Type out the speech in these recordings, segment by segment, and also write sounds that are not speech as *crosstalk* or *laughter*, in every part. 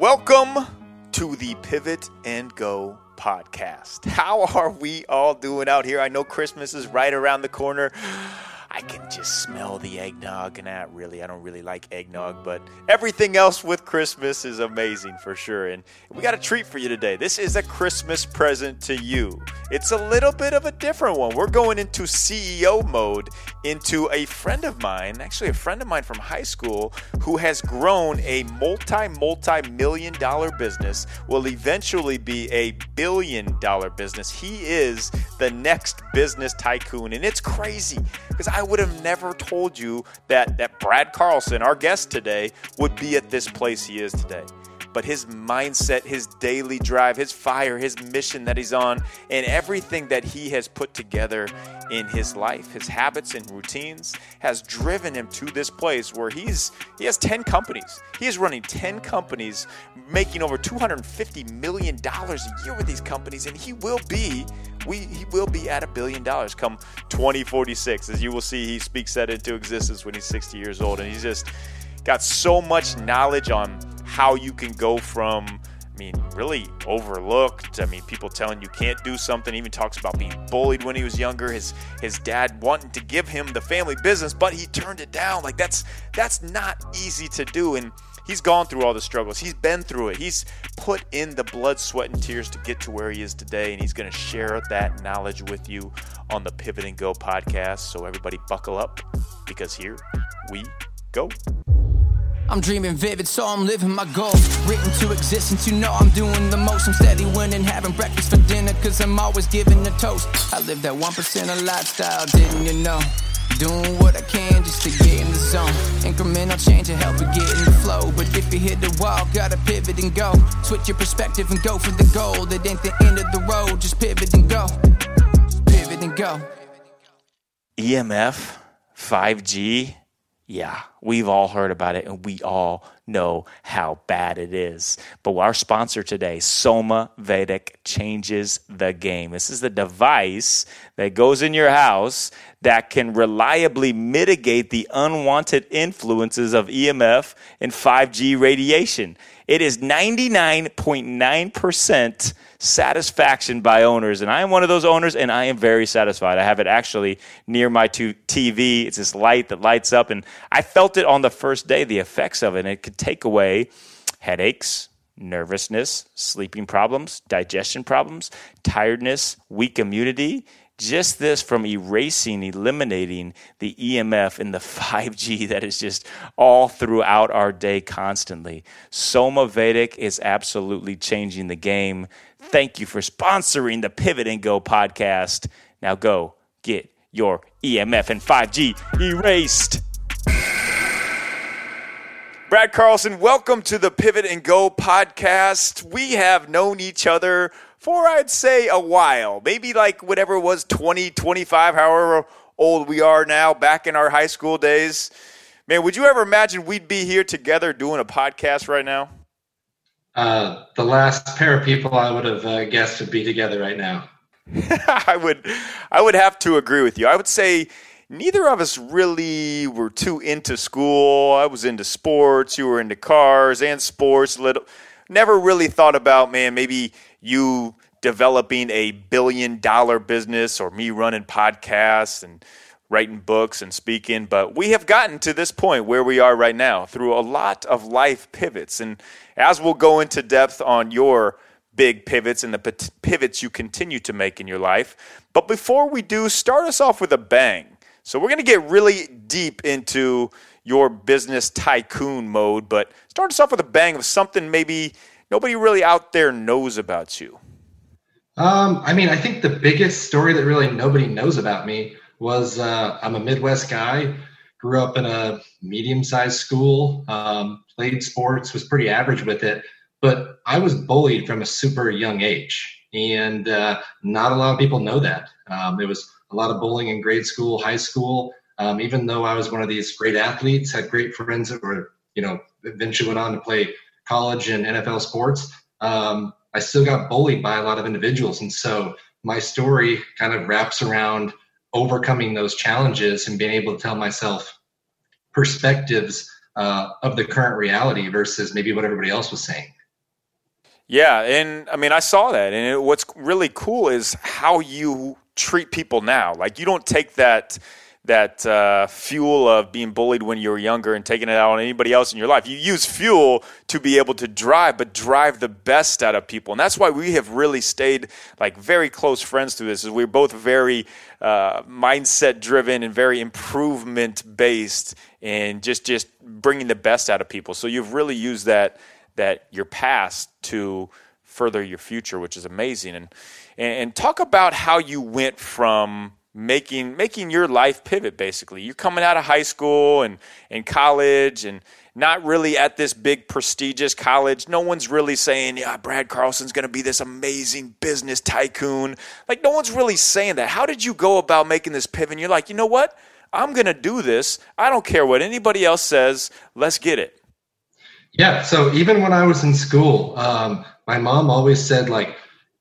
Welcome to the Pivot and Go podcast. How are we all doing out here? I know Christmas is right around the corner. I can just smell the eggnog, and that really, I don't really like eggnog, but everything else with Christmas is amazing for sure. And we got a treat for you today. This is a Christmas present to you. It's a little bit of a different one. We're going into CEO mode into a friend of mine, actually, a friend of mine from high school, who has grown a multi, multi million dollar business, will eventually be a billion dollar business. He is the next business tycoon, and it's crazy because I would have never told you that, that Brad Carlson, our guest today, would be at this place he is today but his mindset, his daily drive, his fire, his mission that he's on, and everything that he has put together in his life, his habits and routines has driven him to this place where he's he has 10 companies. He is running 10 companies, making over 250 million dollars a year with these companies and he will be we he will be at a billion dollars come 2046 as you will see he speaks that into existence when he's 60 years old and he's just got so much knowledge on how you can go from I mean, really overlooked. I mean, people telling you can't do something. Even talks about being bullied when he was younger. His his dad wanting to give him the family business, but he turned it down. Like that's that's not easy to do. And he's gone through all the struggles. He's been through it. He's put in the blood, sweat, and tears to get to where he is today. And he's going to share that knowledge with you on the Pivot and Go podcast. So everybody, buckle up because here we go. I'm dreaming vivid, so I'm living my goals. Written to existence, you know I'm doing the most. I'm steady winning, having breakfast for dinner, cause I'm always giving a toast. I live that 1% of lifestyle, didn't you know? Doing what I can just to get in the zone. Incremental change to help you get in the flow. But if you hit the wall, gotta pivot and go. Switch your perspective and go for the goal. That ain't the end of the road, just pivot and go. Pivot and go. EMF, 5G, yeah, we've all heard about it and we all know how bad it is. But our sponsor today, Somavedic, changes the game. This is the device that goes in your house that can reliably mitigate the unwanted influences of EMF and 5G radiation. It is 99.9% satisfaction by owners. And I am one of those owners, and I am very satisfied. I have it actually near my TV. It's this light that lights up, and I felt it on the first day, the effects of it. And it could take away headaches, nervousness, sleeping problems, digestion problems, tiredness, weak immunity just this from erasing, eliminating the EMF and the *laughs* 5G that is just all throughout our day constantly. Somavedic is absolutely changing the game. Thank you for sponsoring the Pivot and Go podcast. Now go get your EMF and 5G erased. Brad Carlson, welcome to the Pivot and Go podcast. We have known each other for I'd say a while, maybe like whatever it was 20, 25, however old we are now, back in our high school days. Man, would you ever imagine we'd be here together doing a podcast right now? Uh, the last pair of people I would have uh, guessed would be together right now. *laughs* I would, I would have to agree with you. I would say neither of us really were too into school. I was into sports. You were into cars and sports. Little, never really thought about man, maybe you developing a billion dollar business or me running podcasts and writing books and speaking, but we have gotten to this point where we are right now through a lot of life pivots. And as we'll go into depth on your big pivots and the pivots you continue to make in your life. But before we do, start us off with a bang. So we're going to get really deep into your business tycoon mode, but start us off with a bang of something maybe nobody really out there knows about you? Um, I mean, I think the biggest story that really nobody knows about me was uh, I'm a Midwest guy, grew up in a medium sized school, um, played sports, was pretty average with it, but I was bullied from a super young age. And uh, not a lot of people know that. Um, there was a lot of bullying in grade school, high school. Um, even though I was one of these great athletes, had great friends that were, you know, eventually went on to play college and NFL sports, um, I still got bullied by a lot of individuals. And so my story kind of wraps around overcoming those challenges and being able to tell myself perspectives uh, of the current reality versus maybe what everybody else was saying. Yeah, and I mean, I saw that, and it, what's really cool is how you treat people now. Like you don't take that that uh, fuel of being bullied when you were younger and taking it out on anybody else in your life. You use fuel to be able to drive, but drive the best out of people, and that's why we have really stayed like very close friends through this. Is we're both very uh, mindset driven and very improvement based, and just just bringing the best out of people. So you've really used that that your past to further your future, which is amazing. And and talk about how you went from making making your life pivot basically. You're coming out of high school and, and college and not really at this big prestigious college no one's really saying yeah brad carlson's going to be this amazing business tycoon. Like no one's really saying that. How did you go about making this pivot? And you're like you know what? I'm going to do this. I don't care what anybody else says. Let's get it. Yeah so even when i was in school um, my mom always said like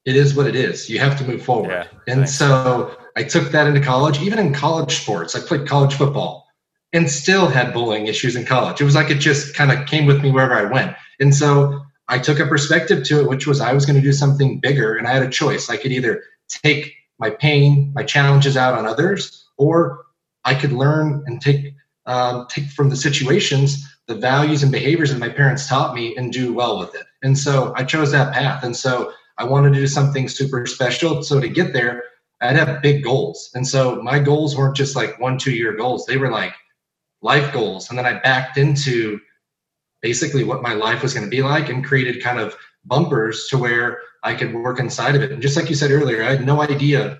it is what it is. You have to move forward. Yeah, and thanks. so I took that into college, even in college sports. I played college football and still had bullying issues in college. It was like it just kind of came with me wherever I went. And so I took a perspective to it, which was I was going to do something bigger and I had a choice. I could either take my pain, my challenges out on others, or I could learn and take um, take from the situations the values and behaviors that my parents taught me and do well with it. And so I chose that path. And so I wanted to do something super special. So to get there, I'd have big goals. And so my goals weren't just like one, two year goals. They were like life goals. And then I backed into basically what my life was going to be like and created kind of bumpers to where I could work inside of it. And just like you said earlier, I had no idea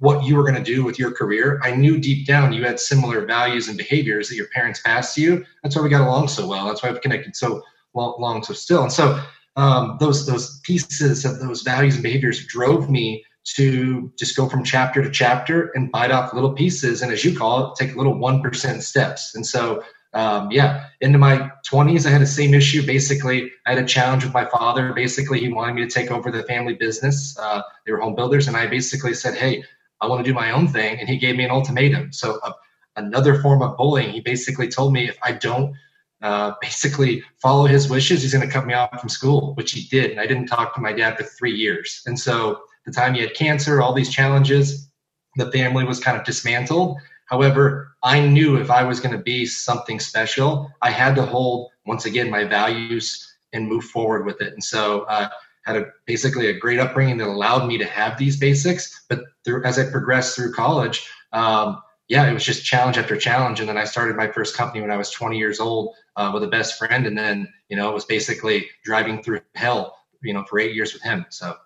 what you were going to do with your career. I knew deep down you had similar values and behaviors that your parents passed to you. That's why we got along so well. That's why we've connected so long, so still. And so um, those those pieces of those values and behaviors drove me to just go from chapter to chapter and bite off little pieces and as you call it take little 1% steps. And so um, yeah into my 20s i had the same issue. Basically i had a challenge with my father. Basically he wanted me to take over the family business. Uh, they were home builders. And i basically said hey i want to do my own thing. And he gave me an ultimatum. So uh, another form of bullying. He basically told me if i don't uh, basically follow his wishes he's going to cut me off from school which he did. And i didn't talk to my dad for three years. And so the time he had cancer, all these challenges, the family was kind of dismantled. However, I knew if I was going to be something special, I had to hold once again my values and move forward with it. And so, uh, had a basically a great upbringing that allowed me to have these basics. But through, as I progressed through college, um, yeah, it was just challenge after challenge. And then I started my first company when I was 20 years old uh, with a best friend, and then you know it was basically driving through hell, you know, for eight years with him. So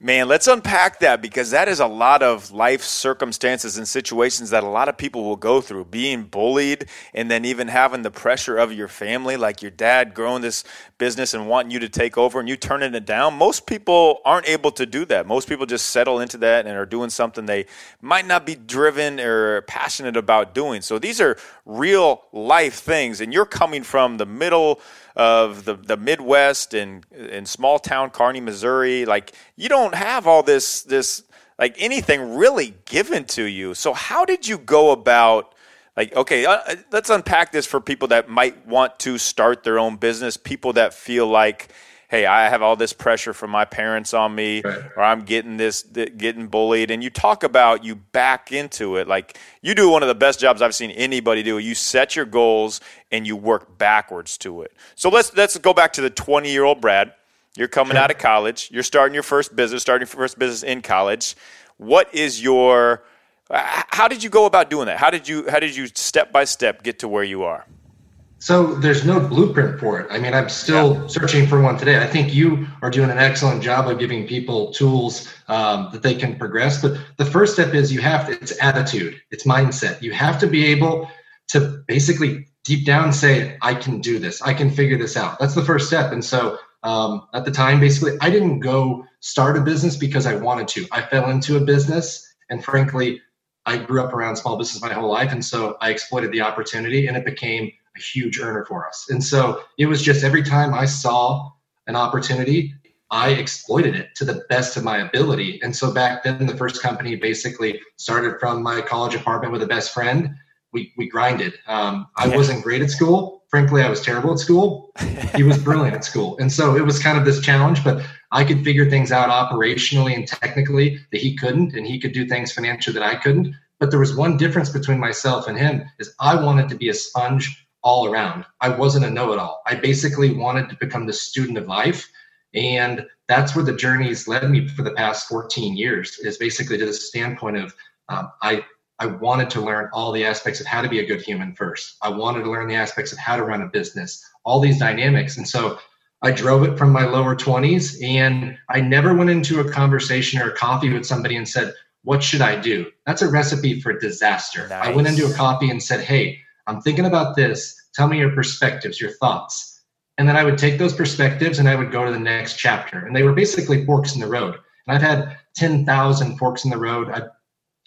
Man, let's unpack that because that is a lot of life circumstances and situations that a lot of people will go through. Being bullied and then even having the pressure of your family, like your dad growing this business and wanting you to take over and you turning it down. Most people aren't able to do that. Most people just settle into that and are doing something they might not be driven or passionate about doing. So these are real life things. And you're coming from the middle of the, the Midwest and in small town Kearney, Missouri. Like you don't have all this this like anything really given to you. So how did you go about like okay, uh, uh, let's unpack this for people that might want to start their own business, people that feel like hey, I have all this pressure from my parents on me, right. or I'm getting this, getting bullied. And you talk about you back into it. Like you do one of the best jobs I've seen anybody do. You set your goals and you work backwards to it. So let's let's go back to the 20 year old Brad. You're coming out of college. You're starting your first business, starting your first business in college. What is your how did you go about doing that? How did you how did you step by step get to where you are? So there's no blueprint for it. I mean, I'm still yeah. searching for one today. I think you are doing an excellent job of giving people tools um, that they can progress. But the first step is you have to, it's attitude, it's mindset. You have to be able to basically deep down say, I can do this, I can figure this out. That's the first step. And so um, at the time, basically, I didn't go start a business because I wanted to. I fell into a business, and frankly, I grew up around small business my whole life, and so I exploited the opportunity, and it became a huge earner for us. And so it was just every time I saw an opportunity, I exploited it to the best of my ability. And so back then, the first company basically started from my college apartment with a best friend. We, we grinded. Um, I wasn't great at school. frankly, I was terrible at school. he was brilliant at school. And so it was kind of this challenge, but I could figure things out operationally and technically that he couldn't, and he could do things financially that I couldn't. But there was one difference between myself and him is I wanted to be a sponge all around. I wasn't a know-it-all. I basically wanted to become the student of life. And that's where the journey's led me for the past 14 years is basically to the standpoint of um, I I wanted to learn all the aspects of how to be a good human first. I wanted to learn the aspects of how to run a business, all these dynamics. And so I drove it from my lower 20s and I never went into a conversation or a coffee with somebody and said, What should I do? That's a recipe for disaster. Nice. I went into a coffee and said, Hey, I'm thinking about this. Tell me your perspectives, your thoughts. And then I would take those perspectives and I would go to the next chapter. And they were basically forks in the road. And I've had 10,000 forks in the road. I've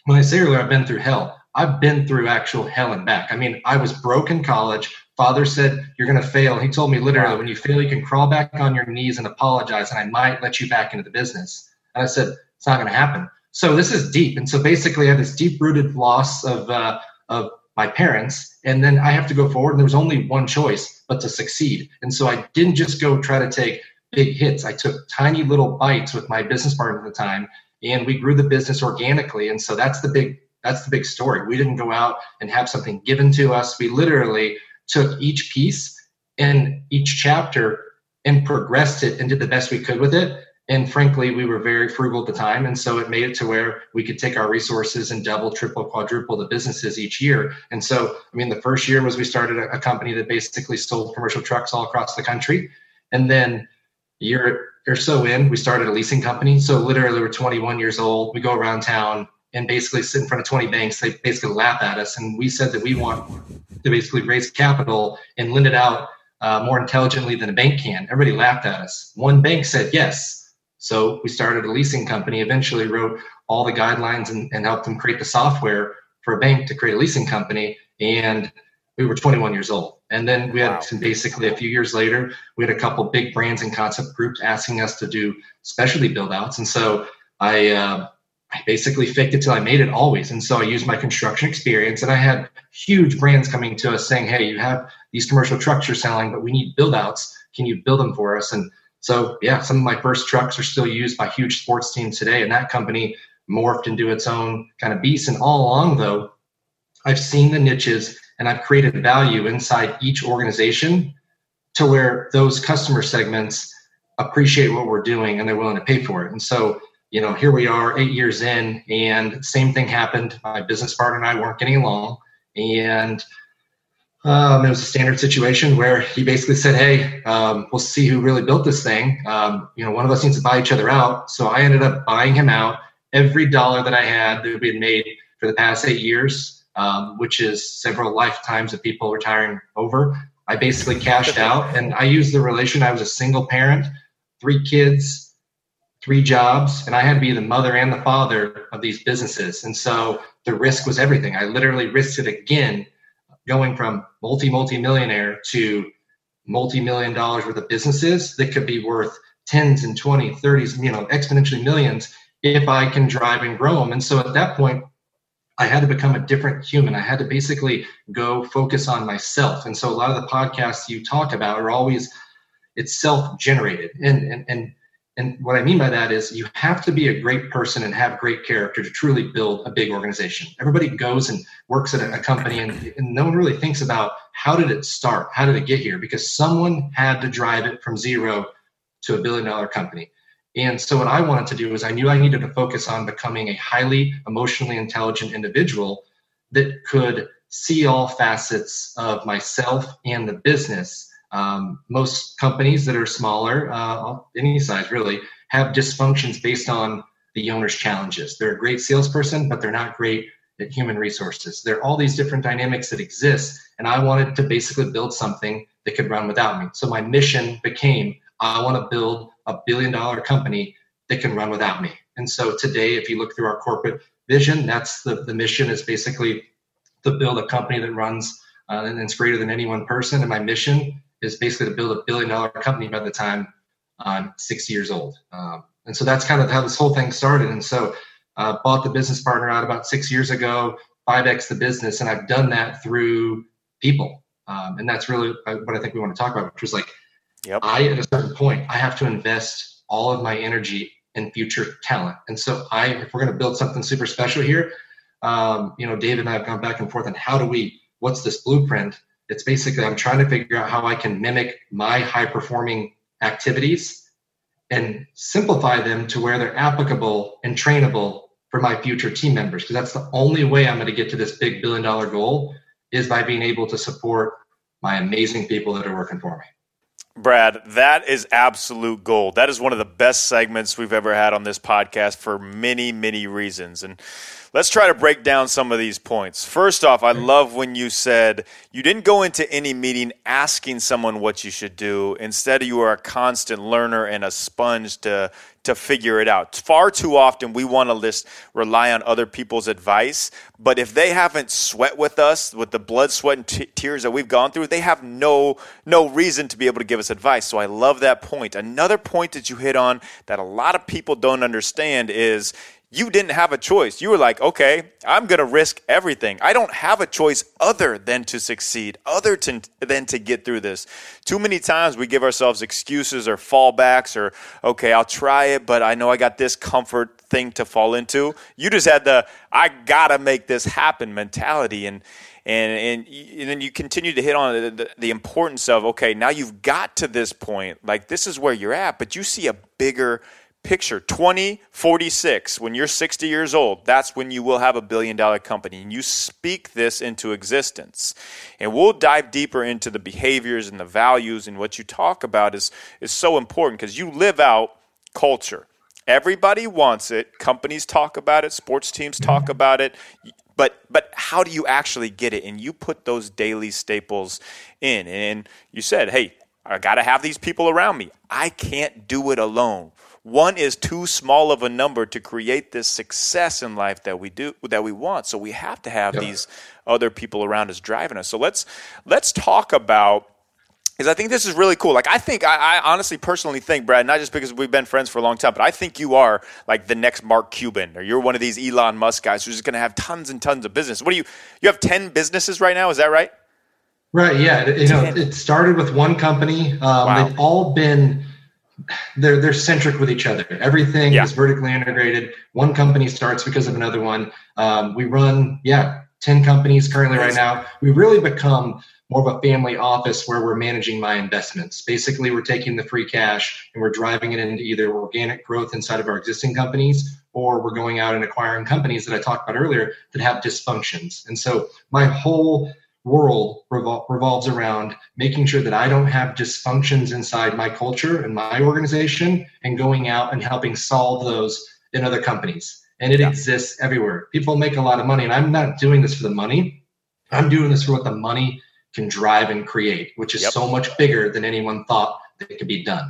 when I say earlier, I've been through hell. I've been through actual hell and back. I mean, I was broke in college. Father said, You're going to fail. He told me literally, when you fail, you can crawl back on your knees and apologize, and I might let you back into the business. And I said, It's not going to happen. So this is deep. And so basically, I had this deep rooted loss of, uh, of my parents. And then I have to go forward. And there was only one choice, but to succeed. And so I didn't just go try to take big hits. I took tiny little bites with my business partner at the time and we grew the business organically and so that's the big that's the big story we didn't go out and have something given to us we literally took each piece and each chapter and progressed it and did the best we could with it and frankly we were very frugal at the time and so it made it to where we could take our resources and double triple quadruple the businesses each year and so i mean the first year was we started a, a company that basically sold commercial trucks all across the country and then year or so in, we started a leasing company. So literally, we're 21 years old. We go around town and basically sit in front of 20 banks. They basically laugh at us. And we said that we want to basically raise capital and lend it out uh, more intelligently than a bank can. Everybody laughed at us. One bank said yes. So we started a leasing company, eventually wrote all the guidelines and, and helped them create the software for a bank to create a leasing company. And we were 21 years old. And then we had wow. basically a few years later, we had a couple big brands and concept groups asking us to do specialty build outs. And so I, uh, I basically faked it till I made it always. And so I used my construction experience and I had huge brands coming to us saying, Hey, you have these commercial trucks you're selling, but we need build outs. Can you build them for us? And so, yeah, some of my first trucks are still used by huge sports teams today. And that company morphed into its own kind of beast. And all along, though, I've seen the niches and I've created value inside each organization to where those customer segments appreciate what we're doing and they're willing to pay for it. And so, you know, here we are eight years in, and same thing happened. My business partner and I weren't getting along, and um, it was a standard situation where he basically said, "Hey, um, we'll see who really built this thing. Um, you know, one of us needs to buy each other out." So I ended up buying him out. Every dollar that I had that we had made for the past eight years, um, which is several lifetimes of people retiring over. I basically cashed *laughs* out and I used the relation. I was a single parent, three kids, three jobs, and I had to be the mother and the father of these businesses. And so the risk was everything. I literally risked it again, going from multi, multi millionaire to multi million dollars worth of businesses that could be worth tens and 20, 30s, you know, exponentially millions if I can drive and grow them. And so at that point, I had to become a different human. I had to basically go focus on myself. And so a lot of the podcasts you talk about are always it's self-generated. And and and and what I mean by that is you have to be a great person and have great character to truly build a big organization. Everybody goes and works at a, company and, and no one really thinks about how did it start? How did it get here? Because someone had to drive it from zero to a billion dollar company. And so, what I wanted to do was, I knew I needed to focus on becoming a highly emotionally intelligent individual that could see all facets of myself and the business. Um, most companies that are smaller, uh, any size really, have dysfunctions based on the owner's challenges. They're a great salesperson, but they're not great at human resources. There are all these different dynamics that exist, and I wanted to basically build something that could run without me. So my mission became I want to build a billion dollar company that can run without me. And so today, if you look through our corporate vision, that's the, the mission is basically to build a company that runs uh, and it's greater than any one person. And my mission is basically to build a billion dollar company by the time I'm six years old. Um, and so that's kind of how this whole thing started. And so uh, bought the business partner out about six years ago, 5x the business. And I've done that through people. Um, and that's really uh, what I think we want to talk about, which is like, yep. I, at a certain point, I have to invest all of my energy in future talent. And so I, if we're going to build something super special here, um, you know, David and I have gone back and forth on how do we, what's this blueprint? It's basically, I'm trying to figure out how I can mimic my high performing activities and simplify them to where they're applicable and trainable for my future team members. Because that's the only way I'm going to get to this big billion dollar goal is by being able to support my amazing people that are working for me. Brad, that is absolute gold. That is one of the best segments we've ever had on this podcast for many, many reasons. And let's try to break down some of these points. First off, I love when you said you didn't go into any meeting asking someone what you should do. Instead, you are a constant learner and a sponge to to figure it out. Far too often we want to list rely on other people's advice, but if they haven't sweat with us with the blood, sweat and t- tears that we've gone through, they have no no reason to be able to give us advice. So I love that point. Another point that you hit on that a lot of people don't understand is you didn't have a choice. You were like, okay, I'm going to risk everything. I don't have a choice other than to succeed, other to, than to get through this. Too many times we give ourselves excuses or fallbacks or, okay, I'll try it, but I know I got this comfort thing to fall into. You just had the, I got to make this happen mentality. And, and, and, and then you continue to hit on the, the, the importance of, okay, now you've got to this point. Like, this is where you're at, but you see a bigger picture 2046 when you're 60 years old that's when you will have a billion dollar company and you speak this into existence. And we'll dive deeper into the behaviors and the values and what you talk about is is so important because you live out culture. Everybody wants it. Companies talk about it. Sports teams talk mm-hmm. about it. But but how do you actually get it? And you put those daily staples in. And you said hey I got to have these people around me. I can't do it alone. One is too small of a number to create this success in life that we do that we want. So we have to have these other people around us driving us. So let's let's talk about because I think this is really cool. Like I think I, I, honestly personally think Brad, not just because we've been friends for a long time, but I think you are like the next Mark Cuban, or you're one of these Elon Musk guys who's just going to have tons and tons of business. What do you? You have ten businesses right now, is that right? Right. Yeah. You know, it started with one company. Um, wow. They've all been they're they're centric with each other. Everything yeah. is vertically integrated. One company starts because of another one. Um, we run, yeah, ten companies currently right now. We've really become more of a family office where we're managing my investments. Basically, we're taking the free cash and we're driving it into either organic growth inside of our existing companies or we're going out and acquiring companies that I talked about earlier that have dysfunctions. And so my whole world revol- revolves around making sure that I don't have dysfunctions inside my culture and my organization and going out and helping solve those in other companies. And it yeah. exists everywhere. People make a lot of money, and I'm not doing this for the money. I'm doing this for what the money can drive and create, which is yep. so much bigger than anyone thought that could be done.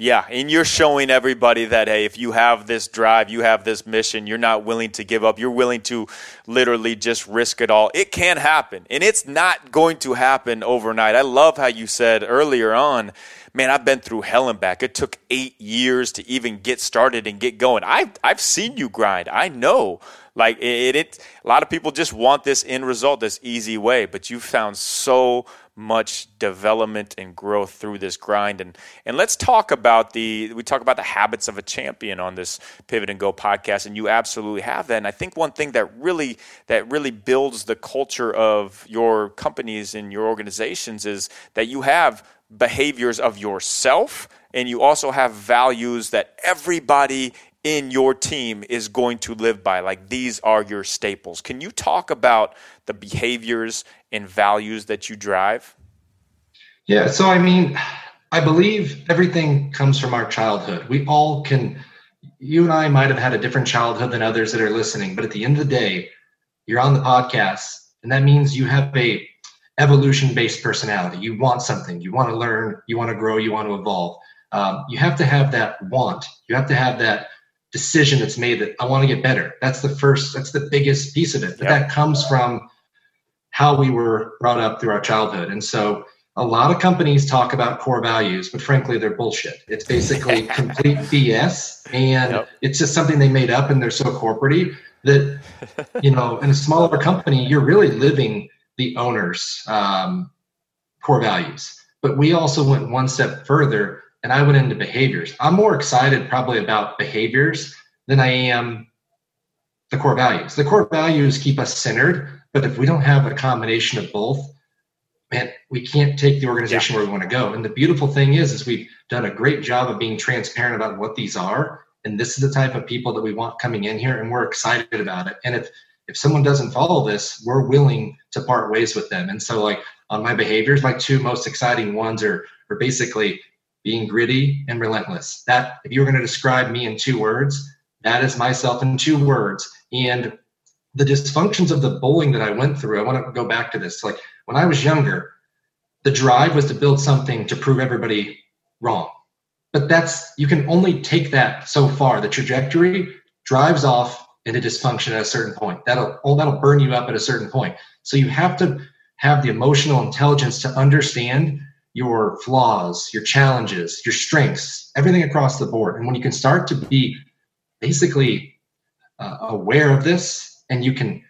Yeah, and you're showing everybody that hey, if you have this drive, you have this mission, you're not willing to give up. You're willing to literally just risk it all. It can happen, and it's not going to happen overnight. I love how you said earlier on, man, I've been through hell and back. It took 8 years to even get started and get going. I I've seen you grind. I know like it, it, a lot of people just want this end result, this easy way, but you found so much development and growth through this grind. And and let's talk about the we talk about the habits of a champion on this Pivot and Go podcast, and you absolutely have that. And I think one thing that really that really builds the culture of your companies and your organizations is that you have behaviors of yourself and you also have values that everybody in your team is going to live by. Like these are your staples. Can you talk about the behaviors and values that you drive? Yeah. So, I mean, I believe everything comes from our childhood. We all can, you and I might have had a different childhood than others that are listening, but at the end of the day, you're on the podcast, and that means you have a evolution based personality. You want something, you want to learn, you want to grow, you want to evolve. Um, you have to have that want. You have to have that decision that's made that I want to get better. That's the first, that's the biggest piece of it. But yep. that comes from how we were brought up through our childhood. And so a lot of companies talk about core values, but frankly, they're bullshit. It's basically *laughs* complete BS. And yep. it's just something they made up and they're so corporate that, *laughs* you know, in a smaller company, you're really living the owner's um, core values. But we also went one step further and I went into behaviors. I'm more excited probably about behaviors than I am the core values. The core values keep us centered, but if we don't have a combination of both, man, we can't take the organization yeah. where we want to go. And the beautiful thing is, is we've done a great job of being transparent about what these are. And this is the type of people that we want coming in here, and we're excited about it. And if if someone doesn't follow this, we're willing to part ways with them. And so, like on my behaviors, my two most exciting ones are are basically being gritty and relentless. That if you were going to describe me in two words, that is myself in two words. And the dysfunctions of the bowling that I went through, I want to go back to this. Like when I was younger, the drive was to build something to prove everybody wrong. But that's you can only take that so far. The trajectory drives off into dysfunction at a certain point. That'll oh, that'll burn you up at a certain point. So you have to have the emotional intelligence to understand your flaws, your challenges, your strengths, everything across the board. And when you can start to be basically uh, aware of this and you can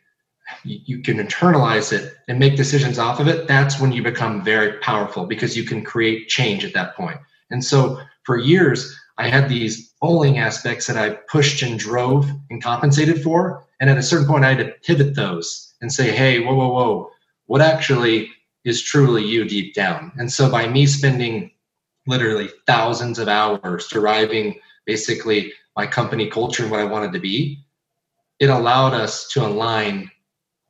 you can internalize it and make decisions off of it that's when you become very powerful because you can create change at that point. and so for years i had these bowling aspects that i pushed and drove and compensated for and at a certain point i had to pivot those and say hey whoa whoa whoa what actually is truly you deep down and so by me spending literally thousands of hours deriving basically my company culture and what I wanted to be, it allowed us to align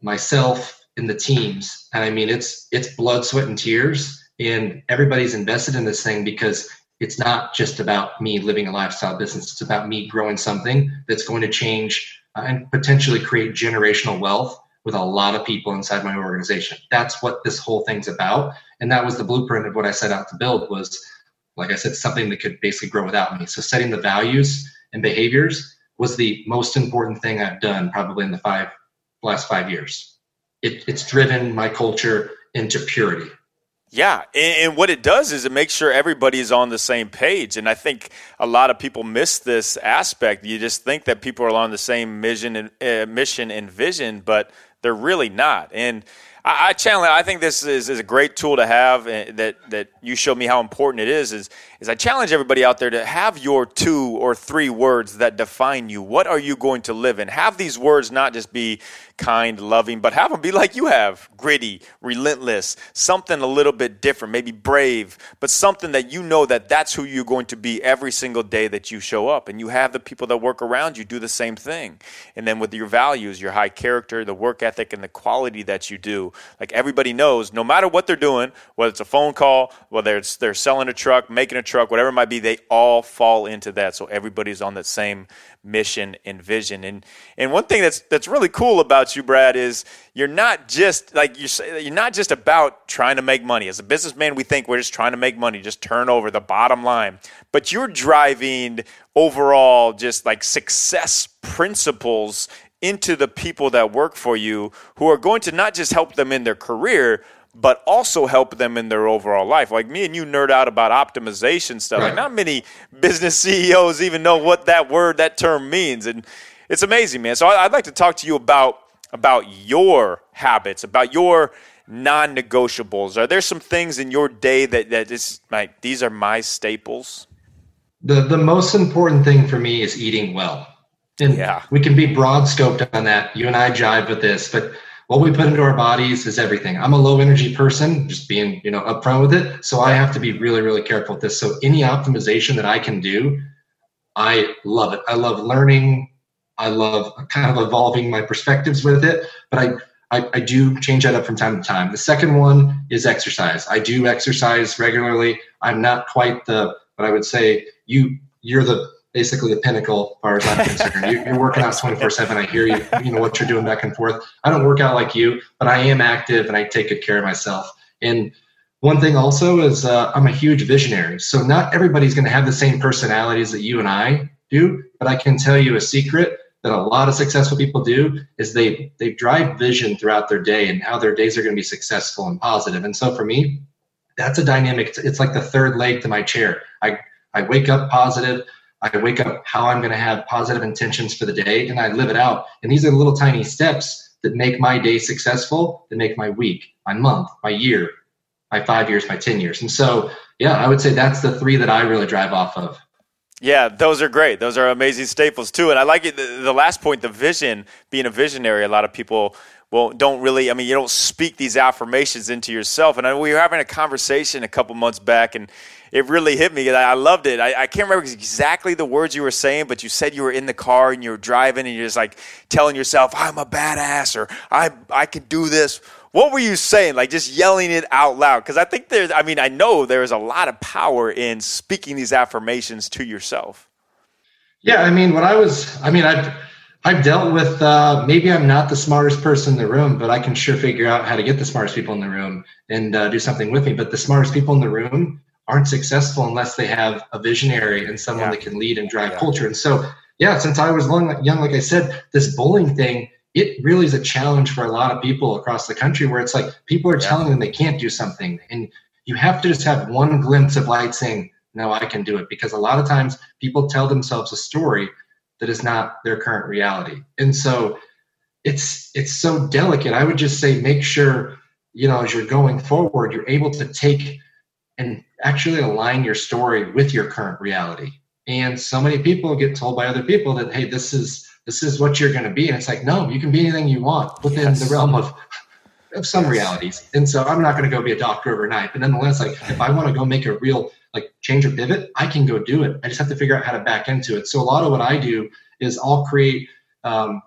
myself and the teams. And I mean, it's it's blood, sweat, and tears, and everybody's invested in this thing because it's not just about me living a lifestyle business. It's about me growing something that's going to change uh, and potentially create generational wealth with a lot of people inside my organization. That's what this whole thing's about, and that was the blueprint of what I set out to build. Was like I said, something that could basically grow without me. So setting the values and behaviors was the most important thing I've done probably in the five last five years. It, it's driven my culture into purity. Yeah, and, what it does is it makes sure everybody is on the same page, and I think a lot of people miss this aspect. You just think that people are on the same mission and uh, mission and vision, but they're really not. And I, I challenge. I think this is, is a great tool to have uh, that that you show me how important it is. Is is I challenge everybody out there to have your two or three words that define you. What are you going to live in? Have these words not just be kind, loving, but have them be like you have gritty, relentless, something a little bit different, maybe brave, but something that you know that that's who you're going to be every single day that you show up. And you have the people that work around you do the same thing. And then with your values, your high character, the work ethic, and the quality that you do, like everybody knows, no matter what they're doing, whether it's a phone call, whether it's they're selling a truck, making a truck, whatever it might be, they all fall into that. So everybody's on that same mission and vision. And and one thing that's that's really cool about you, Brad, is you're not just like you say, you're not just about trying to make money. As a businessman, we think we're just trying to make money, just turn over the bottom line. But you're driving overall just like success principles into the people that work for you who are going to not just help them in their career but also help them in their overall life. Like me and you nerd out about optimization stuff. Right. Like not many business *laughs* CEOs even know what that word, that term means, and it's amazing, man. So I'd like to talk to you about about your habits, about your non-negotiables. Are there some things in your day that that is like these are my staples? The the most important thing for me is eating well. And yeah. we can be broad scoped on that. You and I jive with this, but what we put into our bodies is everything. I'm a low energy person, just being, you know, upfront with it. So I have to be really, really careful with this. So any optimization that I can do, I love it. I love learning. I love kind of evolving my perspectives with it. But I I, I, do change that up from time to time. The second one is exercise. I do exercise regularly. I'm not quite the, but I would say you you're the basically the pinnacle as far as I'm *laughs* concerned. You, are working out 24 seven. I hear you, you know, what you're doing back and forth. I don't work out like you, but I am active and I take good care of myself. And one thing also is uh, I'm a huge visionary. So not everybody's going to have the same personalities that you and I do, but I can tell you a secret that a lot of successful people do is they they drive vision throughout their day and how their days are going to be successful and positive. And so for me, that's a dynamic. It's, it's like the third leg to my chair. I I wake up positive. I wake up how I'm going to have positive intentions for the day and I live it out. And these are little tiny steps that make my day successful, that make my week, my month, my year my five years, my 10 years. And so, yeah, I would say that's the three that I really drive off of. Yeah, those are great. Those are amazing staples too. And I like it. The, last point, the vision, being a visionary, a lot of people well don't really i mean you don't speak these affirmations into yourself and I, we were having a conversation a couple months back and it really hit me. I loved it. I, I, can't remember exactly the words you were saying but you said you were in the car and you were driving and you're just like telling yourself i'm a badass or i i can do this. What were you saying? Like just yelling it out loud? Because i think there's i mean i know there's a lot of power in speaking these affirmations to yourself. Yeah i mean when i was i mean i've I've dealt with uh, maybe I'm not the smartest person in the room, but I can sure figure out how to get the smartest people in the room and uh, do something with me. But the smartest people in the room aren't successful unless they have a visionary and someone yeah. that can lead and drive yeah. culture. And so, yeah, since I was young, like I said, this bowling thing, it really is a challenge for a lot of people across the country where it's like people are yeah. telling them they can't do something. And you have to just have one glimpse of light saying, no, I can do it. Because a lot of times people tell themselves a story that is not their current reality. And so it's it's so delicate. I would just say make sure, you know, as you're going forward, you're able to take and actually align your story with your current reality. And so many people get told by other people that, hey, this is this is what you're going to be, and it's like, no, you can be anything you want within yes. the realm of of some realities. And so I'm not going to go be a doctor overnight, but nonetheless, like if I want to go make a real like change or pivot, I can go do it. I just have to figure out how to back into it. So a lot of what I do is I'll create um,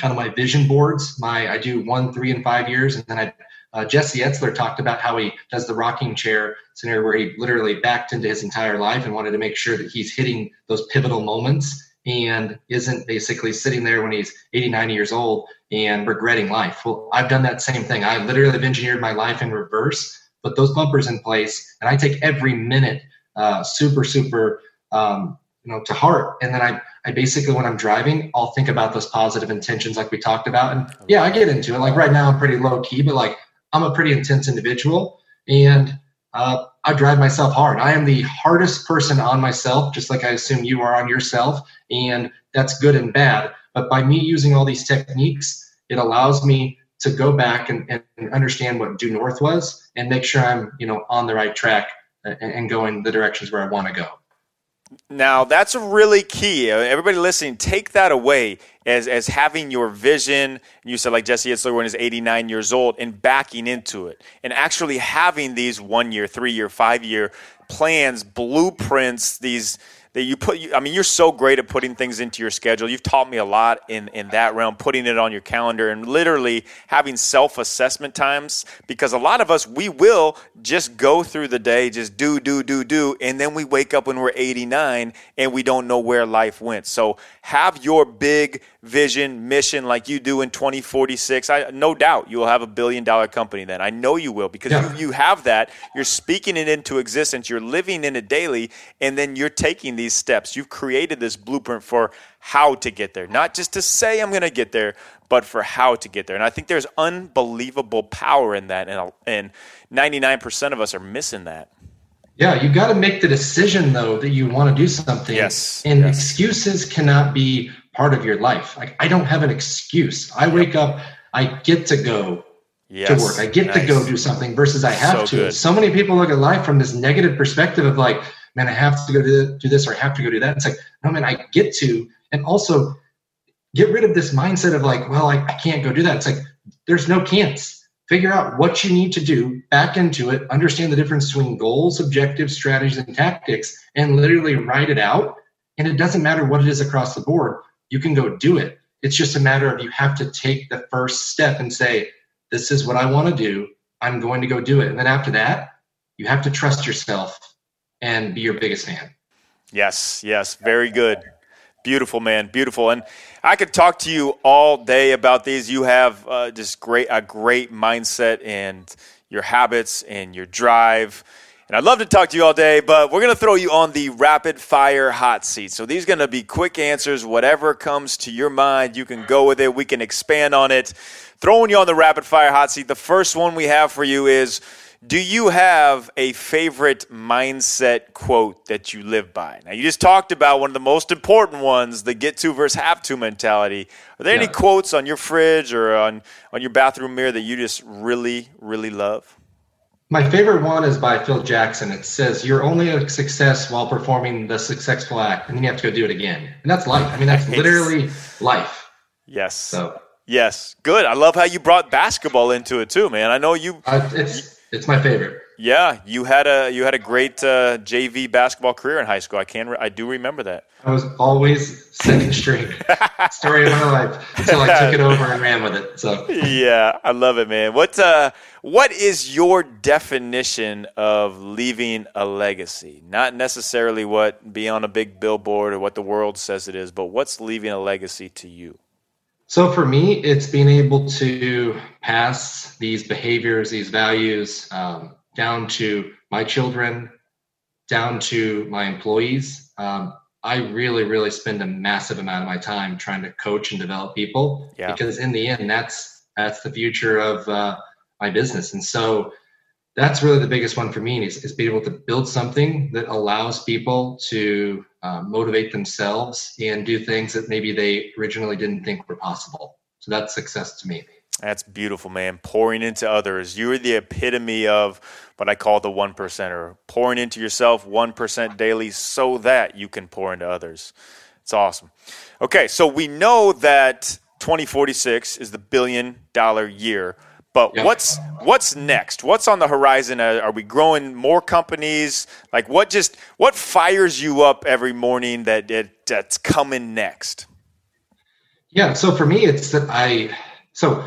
kind of my vision boards. My I do one, three, and five years, and then I. Uh, Jesse Itzler talked about how he does the rocking chair scenario where he literally backed into his entire life and wanted to make sure that he's hitting those pivotal moments and isn't basically sitting there when he's 80, 90 years old and regretting life. Well, I've done that same thing. I literally have engineered my life in reverse put those bumpers in place, and I take every minute uh, super, super, um, you know, to heart. And then I, I basically, when I'm driving, I'll think about those positive intentions like we talked about. And yeah, I get into it. Like right now, I'm pretty low key, but like I'm a pretty intense individual, and uh, I drive myself hard. I am the hardest person on myself, just like I assume you are on yourself, and that's good and bad. But by me using all these techniques, it allows me to go back and, and understand what due north was and make sure I'm, you know, on the right track and, and going the directions where I want to go. Now that's really key. Uh, everybody listening, take that away as as having your vision. You said like Jesse Itzler when he's 89 years old and backing into it, and actually having these one year, three year, five year plans, blueprints, these that you put. I mean, you're so great at putting things into your schedule. You've taught me a lot in in that realm, putting it on your calendar and literally having self assessment times. Because a lot of us, we will just go through the day, just do, do, do, do, and then we wake up when we're 89 and we don't know where life went. So have your big vision, mission like you do in 2046. I no doubt you will have a billion dollar company then. I know you will because yeah. you, you have that. You're speaking it into existence. You're living in it daily, and then you're taking these steps. You've created this blueprint for how to get there, not just to say I'm going to get there, but for how to get there. And I think there's unbelievable power in that, and and 99% of us are missing that. Yeah, you've got to make the decision though that you want to do something. Yes. And yes. excuses cannot be part of your life. Like I don't have an excuse. I wake up, I get to go yes. to work. I get nice. to go do something versus I have so to. Good. So many people look at life from this negative perspective of like, man, I have to go do this or I have to go do that. It's like, no, man, I get to. And also get rid of this mindset of like, well, I, I can't go do that. It's like, there's no can'ts. Figure out what you need to do, back into it, understand the difference between goals, objectives, strategies, and tactics, and literally write it out. And it doesn't matter what it is across the board you can go do it. It's just a matter of you have to take the first step and say, This is what I want to do. I'm going to go do it. And then after that, you have to trust yourself and be your biggest fan. Yes, yes, very good. Beautiful, man, beautiful. And I could talk to you all day about these. You have uh, just great a great mindset and your habits and your drive and I'd love to talk to you all day, but we're going to throw you on the rapid fire hot seat. So these are going to be quick answers. Whatever comes to your mind, you can go with it. We can expand on it. Throwing you on the rapid fire hot seat. The first one we have for you is Do you have a favorite mindset quote that you live by? Now, you just talked about one of the most important ones the get to versus have to mentality. Are there yeah. any quotes on your fridge or on, on your bathroom mirror that you just really, really love? My favorite one is by Phil Jackson. It says, You're only a success while performing the successful act, and then you have to go do it again. And that's life. I mean, that's literally life. Yes. So, yes. Good. I love how you brought basketball into it too, man. I know you. Uh, it's, it's my favorite. Yeah, you had a you had a great uh, JV basketball career in high school. I can I do remember that. I was always second string. *laughs* Story of my life until I took it over and ran with it. So yeah, I love it, man. What uh, what is your definition of leaving a legacy? Not necessarily what be on a big billboard or what the world says it is, but what's leaving a legacy to you? So for me, it's being able to pass these behaviors, these values. Um, down to my children, down to my employees. Um, I really, really spend a massive amount of my time trying to coach and develop people yeah. because in the end, that's that's the future of uh, my business. And so that's really the biggest one for me is, is being able to build something that allows people to uh, motivate themselves and do things that maybe they originally didn't think were possible. So that's success to me. That's beautiful, man. Pouring into others. You're the epitome of what I call the one percenter. Pouring into yourself 1% daily so that you can pour into others. It's awesome. Okay, so we know that 2046 is the billion dollar year. But yeah. what's what's next? What's on the horizon? Are we growing more companies? Like what just what fires you up every morning that it, that's coming next? Yeah, so for me it's that I so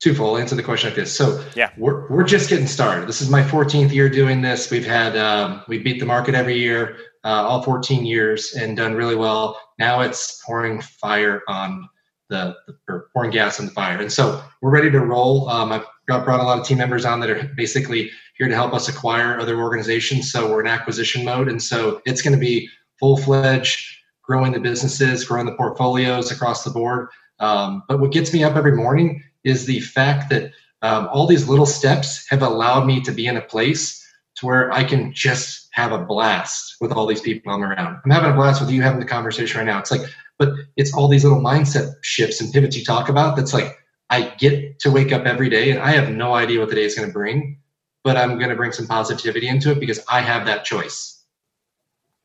twofold. I'll answer the question like this. So yeah, we're we're just getting started. This is my 14th year doing this. We've had um, we beat the market every year, uh, all 14 years, and done really well. Now it's pouring fire on the, the or pouring gas on the fire, and so we're ready to roll. Um, I've got, brought a lot of team members on that are basically here to help us acquire other organizations. So we're in acquisition mode, and so it's going to be full fledged growing the businesses, growing the portfolios across the board. Um, but what gets me up every morning is the fact that um, all these little steps have allowed me to be in a place to where I can just have a blast with all these people I'm around. I'm having a blast with you having the conversation right now. It's like, but it's all these little mindset shifts and pivots you talk about. That's like, I get to wake up every day and I have no idea what the day is going to bring, but I'm going to bring some positivity into it because I have that choice.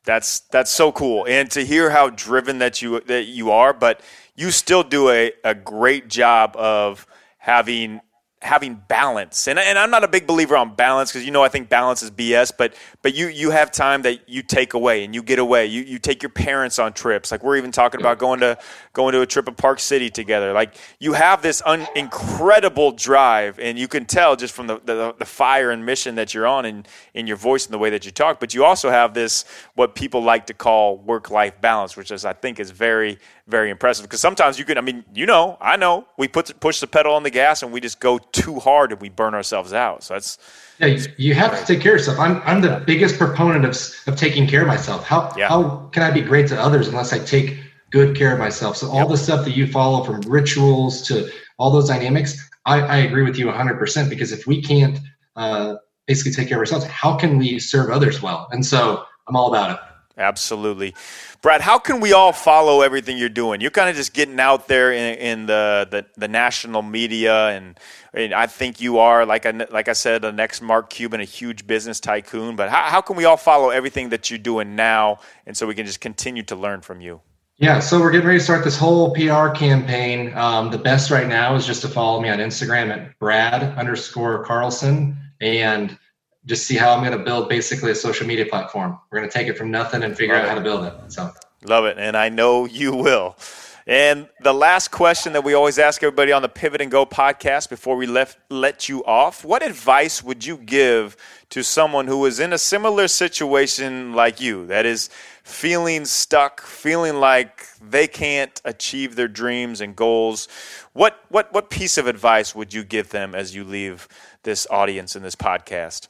That's that's so cool, and to hear how driven that you that you are, but you still do a, a great job of having having balance. And, and I'm not a big believer on balance because you know I think balance is BS. But but you you have time that you take away and you get away. You you take your parents on trips. Like we're even talking about going to going to a trip of Park City together. Like you have this un, incredible drive, and you can tell just from the, the, the fire and mission that you're on in in your voice and the way that you talk. But you also have this what people like to call work life balance, which is I think is very very impressive because sometimes you can, I mean, you know, I know we put push the pedal on the gas and we just go too hard and we burn ourselves out. So that's yeah, you have to take care of yourself. I'm I'm the biggest proponent of of taking care of myself. How yeah. how can I be great to others unless I take good care of myself? So all yep. the stuff that you follow from rituals to all those dynamics, I, I agree with you 100% because if we can't uh, basically take care of ourselves, how can we serve others well? And so I'm all about it. Absolutely. Brad, how can we all follow everything you're doing? You're kind of just getting out there in, in the, the, the, national media, and, and, I think you are, like I, like I said, the next Mark Cuban, a huge business tycoon. But how, how can we all follow everything that you're doing now, and so we can just continue to learn from you? Yeah, so we're getting ready to start this whole PR campaign. Um, the best right now is just to follow me on Instagram at Brad underscore Carlson. And just see how I'm going to build basically a social media platform. We're going to take it from nothing and figure Love out it. how to build it. So love it, and I know you will. And the last question that we always ask everybody on the Pivot and Go podcast before we let let you off: What advice would you give to someone who is in a similar situation like you? That is feeling stuck, feeling like they can't achieve their dreams and goals. What what what piece of advice would you give them as you leave this audience in this podcast?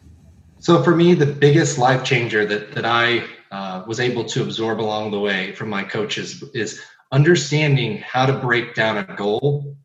So for me, the biggest life changer that that I uh, was able to absorb along the way from my coaches is understanding how to break down a goal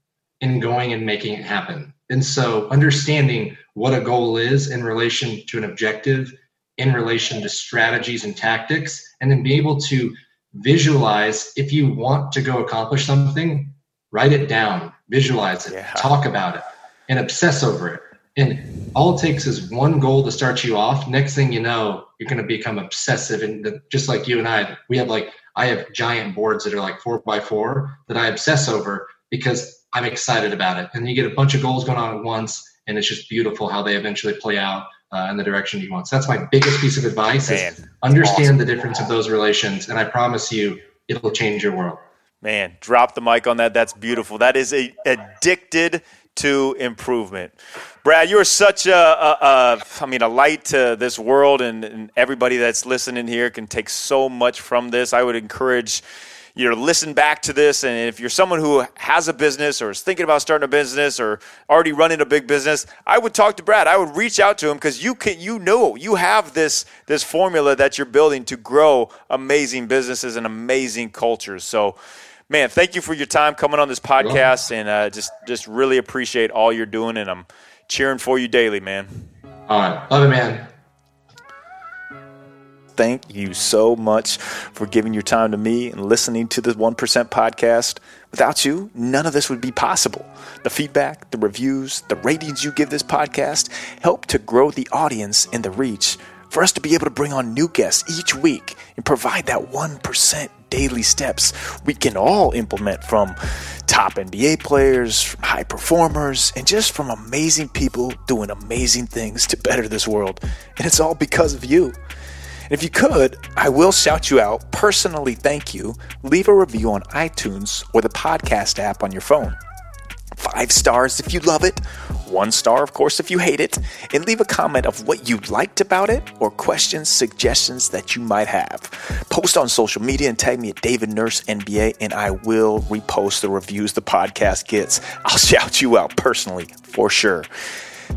and going and making it happen. And so understanding what a goal is in relation to an objective, in relation to strategies and tactics, and then be able to visualize if you want to go accomplish something, write it down, visualize it, yeah. talk about it, and obsess over it And all it takes is one goal to start you off. Next thing you know, you're going to become obsessive. And just like you and I, we have like, I have giant boards that are like four by four that I obsess over because I'm excited about it. And you get a bunch of goals going on at once, and it's just beautiful how they eventually play out uh, in the direction you want. So that's my biggest piece of advice: Man, is understand awesome. the difference of those relations, and I promise you, it'll change your world. Man, drop the mic on that. That's beautiful. That is a addicted to improvement. Brad, you're such a, a, a, I mean, a light to this world, and, and everybody that's listening here can take so much from this. I would encourage you to listen back to this, and if you're someone who has a business or is thinking about starting a business or already running a big business, I would talk to Brad. I would reach out to him because you can, you know, you have this this formula that you're building to grow amazing businesses and amazing cultures. So man, thank you for your time coming on this podcast, and uh, just just really appreciate all you're doing, and I'm cheering for you daily, man. All right, love it, man. Thank you so much for giving your time to me and listening to the 1% podcast. Without you, none of this would be possible. The feedback, the reviews, the ratings you give this podcast help to grow the audience and the reach for us to be able to bring on new guests each week and provide that 1% daily steps we can all implement from top NBA players, from high performers, and just from amazing people doing amazing things to better this world. And it's all because of you. And if you could, I will shout you out, personally thank you. Leave a review on iTunes or the podcast app on your phone. Five stars if you love it, one star, of course, if you hate it, and leave a comment of what you liked about it or questions, suggestions that you might have. Post on social media and tag me at David Nurse NBA, and I will repost the reviews the podcast gets. I'll *laughs* shout you out personally for sure.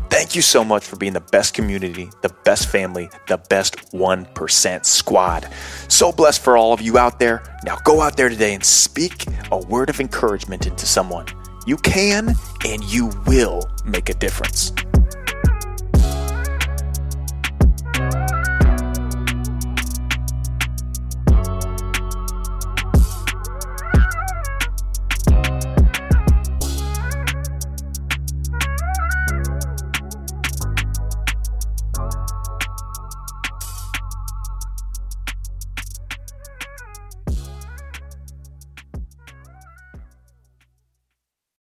Thank you so much for being the best community, the best family, the best 1% squad. So blessed for all of you out there. Now go out there today and speak a word of encouragement into someone. You can and you will make a difference.